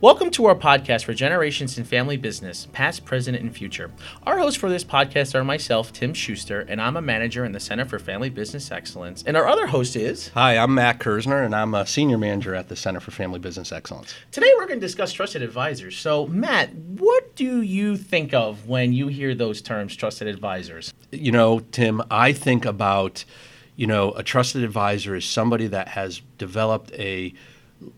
Welcome to our podcast for Generations in Family Business, past, present, and future. Our hosts for this podcast are myself, Tim Schuster, and I'm a manager in the Center for Family Business Excellence. And our other host is. Hi, I'm Matt Kersner, and I'm a senior manager at the Center for Family Business Excellence. Today we're going to discuss trusted advisors. So, Matt, what do you think of when you hear those terms, trusted advisors? You know, Tim, I think about, you know, a trusted advisor is somebody that has developed a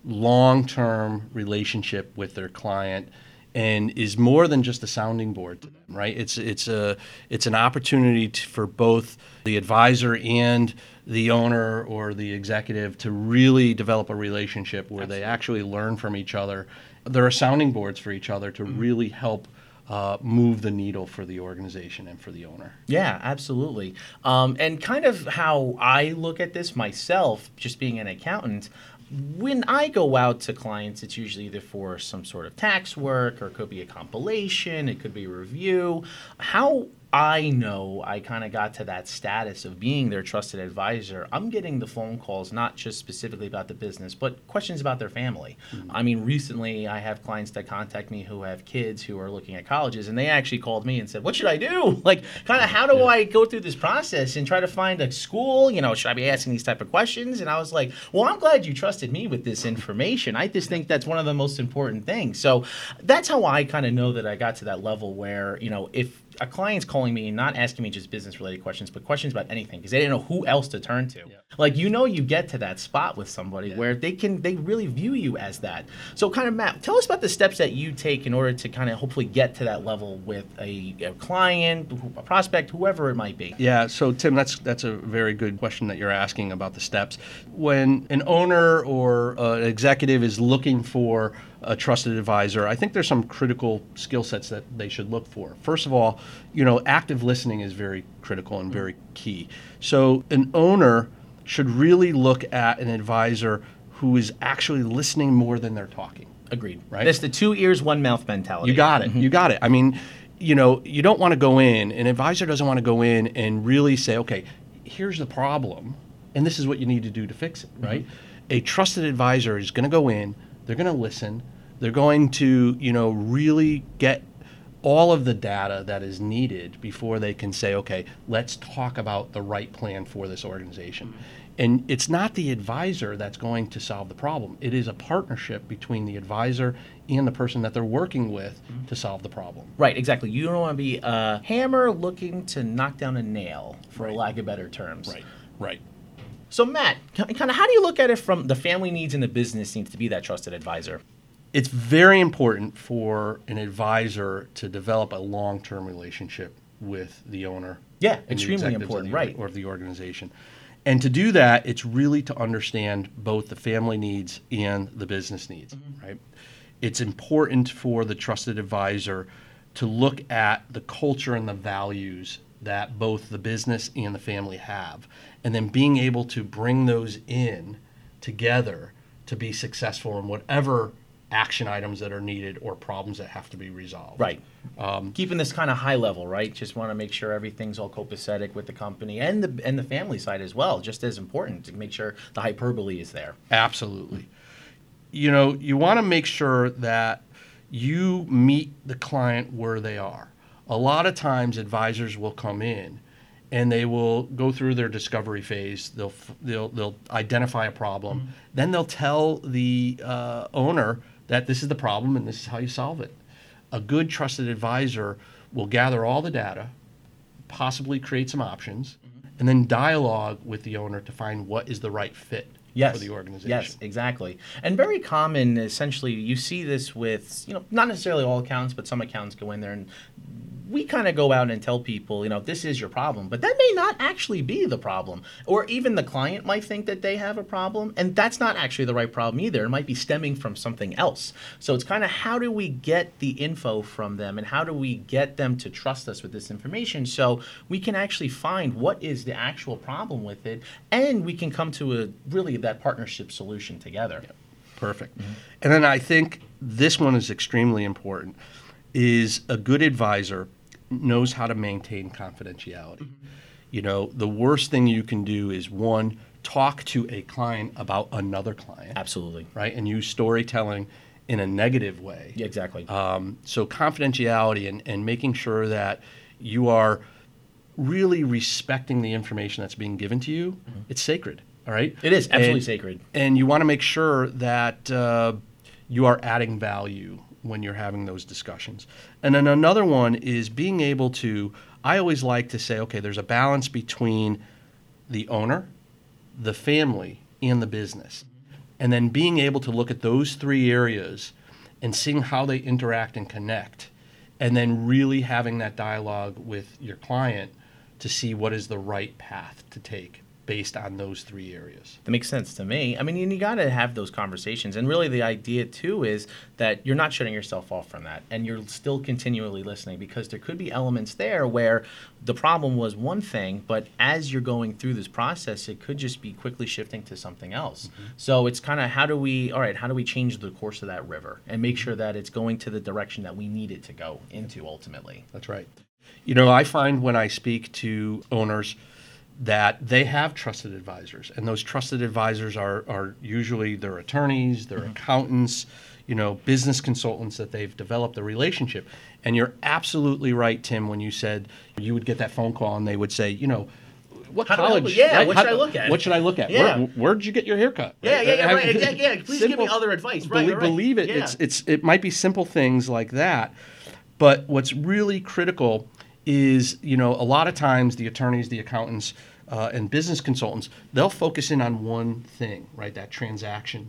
long-term relationship with their client and is more than just a sounding board to them, right? It's it's a it's an opportunity to, for both the advisor and the owner or the executive to really develop a relationship where Absolutely. they actually learn from each other. There are sounding boards for each other to mm-hmm. really help uh, move the needle for the organization and for the owner. Yeah, absolutely. Um, and kind of how I look at this myself, just being an accountant, when I go out to clients, it's usually either for some sort of tax work or it could be a compilation, it could be a review. How I know I kind of got to that status of being their trusted advisor. I'm getting the phone calls not just specifically about the business, but questions about their family. Mm-hmm. I mean, recently I have clients that contact me who have kids who are looking at colleges, and they actually called me and said, "What should I do? Like, kind of how do yeah. I go through this process and try to find a school? You know, should I be asking these type of questions?" And I was like, "Well, I'm glad you trusted me with this information. I just think that's one of the most important things." So that's how I kind of know that I got to that level where you know if a client's calling me not asking me just business related questions, but questions about anything because they didn't know who else to turn to. Yeah. Like you know, you get to that spot with somebody yeah. where they can they really view you as that. So, kind of Matt, tell us about the steps that you take in order to kind of hopefully get to that level with a, a client, a prospect, whoever it might be. Yeah. So, Tim, that's that's a very good question that you're asking about the steps. When an owner or uh, an executive is looking for a trusted advisor, I think there's some critical skill sets that they should look for. First of all, you know, active listening is very critical and very key. So an owner should really look at an advisor who is actually listening more than they're talking. Agreed. Right. That's the two ears, one mouth mentality. You got it. Mm-hmm. You got it. I mean, you know, you don't want to go in. An advisor doesn't want to go in and really say, okay, here's the problem, and this is what you need to do to fix it. Right. Mm-hmm. A trusted advisor is going to go in they're going to listen. They're going to, you know, really get all of the data that is needed before they can say, okay, let's talk about the right plan for this organization. Mm-hmm. And it's not the advisor that's going to solve the problem. It is a partnership between the advisor and the person that they're working with mm-hmm. to solve the problem. Right, exactly. You don't want to be a hammer looking to knock down a nail, for right. lack of better terms. Right, right. So, Matt, kind of how do you look at it from the family needs and the business needs to be that trusted advisor? It's very important for an advisor to develop a long term relationship with the owner. Yeah, extremely important, the, right. Or the organization. And to do that, it's really to understand both the family needs and the business needs, mm-hmm. right? It's important for the trusted advisor to look at the culture and the values that both the business and the family have, and then being able to bring those in together to be successful in whatever action items that are needed or problems that have to be resolved. Right. Um, Keeping this kind of high level, right? Just want to make sure everything's all copacetic with the company and the and the family side as well. Just as important to make sure the hyperbole is there. Absolutely. You know, you want to make sure that you meet the client where they are a lot of times advisors will come in and they will go through their discovery phase. They'll they'll they'll identify a problem. Mm-hmm. Then they'll tell the uh, owner that this is the problem and this is how you solve it. A good trusted advisor will gather all the data, possibly create some options, mm-hmm. and then dialogue with the owner to find what is the right fit yes. for the organization. Yes, exactly. And very common, essentially, you see this with, you know, not necessarily all accounts, but some accounts go in there and we kind of go out and tell people, you know, this is your problem, but that may not actually be the problem. Or even the client might think that they have a problem, and that's not actually the right problem either. It might be stemming from something else. So it's kind of how do we get the info from them and how do we get them to trust us with this information so we can actually find what is the actual problem with it and we can come to a really that partnership solution together. Yeah. Perfect. Mm-hmm. And then I think this one is extremely important is a good advisor knows how to maintain confidentiality. Mm-hmm. You know, the worst thing you can do is one, talk to a client about another client. Absolutely. Right? And use storytelling in a negative way. Yeah, exactly. Um, so confidentiality and, and making sure that you are really respecting the information that's being given to you, it's sacred. All right. It is absolutely And- sacred. and you want to make sure that uh, you are adding value when you're having those discussions. And then another one is being able to. I always like to say, okay, there's a balance between the owner, the family, and the business, and then being able to look at those three areas and seeing how they interact and connect, and then really having that dialogue with your client to see what is the right path to take based on those three areas. That makes sense to me. I mean, and you got to have those conversations. And really, the idea too is that you're not shutting yourself off from that and you're still continually listening because there could be elements there where the problem was one thing, but as you're going through this process, it could just be quickly shifting to something else. Mm-hmm. So it's kind of how do we, all right, how do we change the course of that river and make sure that it's going to the direction that we need it to go into ultimately? That's right. You know, I find when I speak to owners that they have trusted advisors, and those trusted advisors are, are usually their attorneys, their mm-hmm. accountants, you know, business consultants that they've developed a relationship. And you're absolutely right, Tim, when you said you would get that phone call and they would say, you know, what How do I- college? yeah, what should I look at? What should I look at? Yeah. Where, where'd you get your haircut? Yeah, yeah, yeah, right, exactly, yeah, please give me other advice. Right, belie- right, right. Believe it. Yeah. It's it's it might be simple things like that, but what's really critical is you know a lot of times the attorneys, the accountants, uh, and business consultants they'll focus in on one thing, right? That transaction,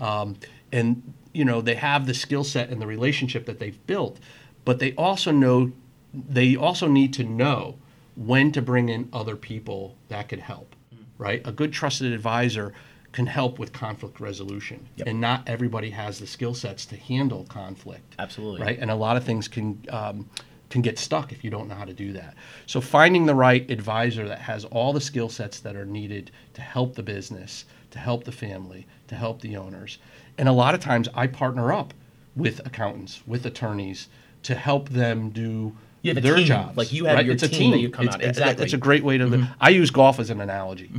um, and you know they have the skill set and the relationship that they've built, but they also know they also need to know when to bring in other people that could help, right? A good trusted advisor can help with conflict resolution, Yep. and not everybody has the skill sets to handle conflict. Absolutely. right? And a lot of things can um, can get stuck if you don't know how to do that. So finding the right advisor that has all the skill sets that are needed to help the business, to help the family, to help the owners, and a lot of times I partner up with accountants, with attorneys to help them do You have a their team. jobs. Like, you have right? your it's a team team that you come It's- out- it's- exactly. Mm-hmm. It's a great way to. I use golf as an analogy,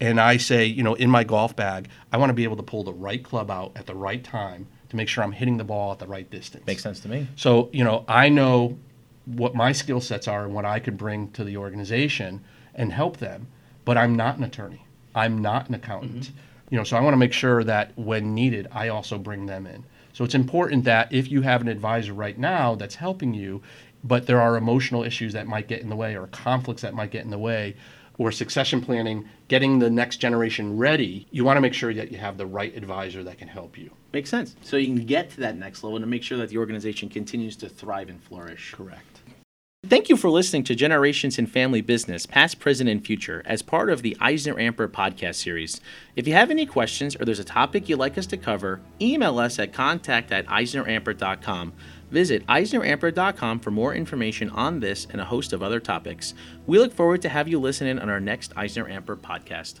and I say, you know, in my golf bag, I want to be able to pull the right club out at the right time to make sure I'm hitting the ball at the right distance. Makes sense to me. So, you know, I know what my skill sets are and what I could bring to the organization and help them, but I'm not an attorney. I'm not an accountant. Mm-hmm. You know, so I want to make sure that when needed, I also bring them in. So it's important that if you have an advisor right now that's helping you, but there are emotional issues that might get in the way or conflicts that might get in the way, or succession planning, getting the next generation ready, you want to make sure that you have the right advisor that can help you. Makes sense. So you can get to that next level to make sure that the organization continues to thrive and flourish. Correct. Thank you for listening to Generations in Family Business, Past, Present, and Future, as part of the EisnerAmper podcast series. If you have any questions or there's a topic you'd like us to cover, email us at contact at eisneramper.com. Visit eisneramper.com for more information on this and a host of other topics. We look forward to have you listen in on our next EisnerAmper podcast.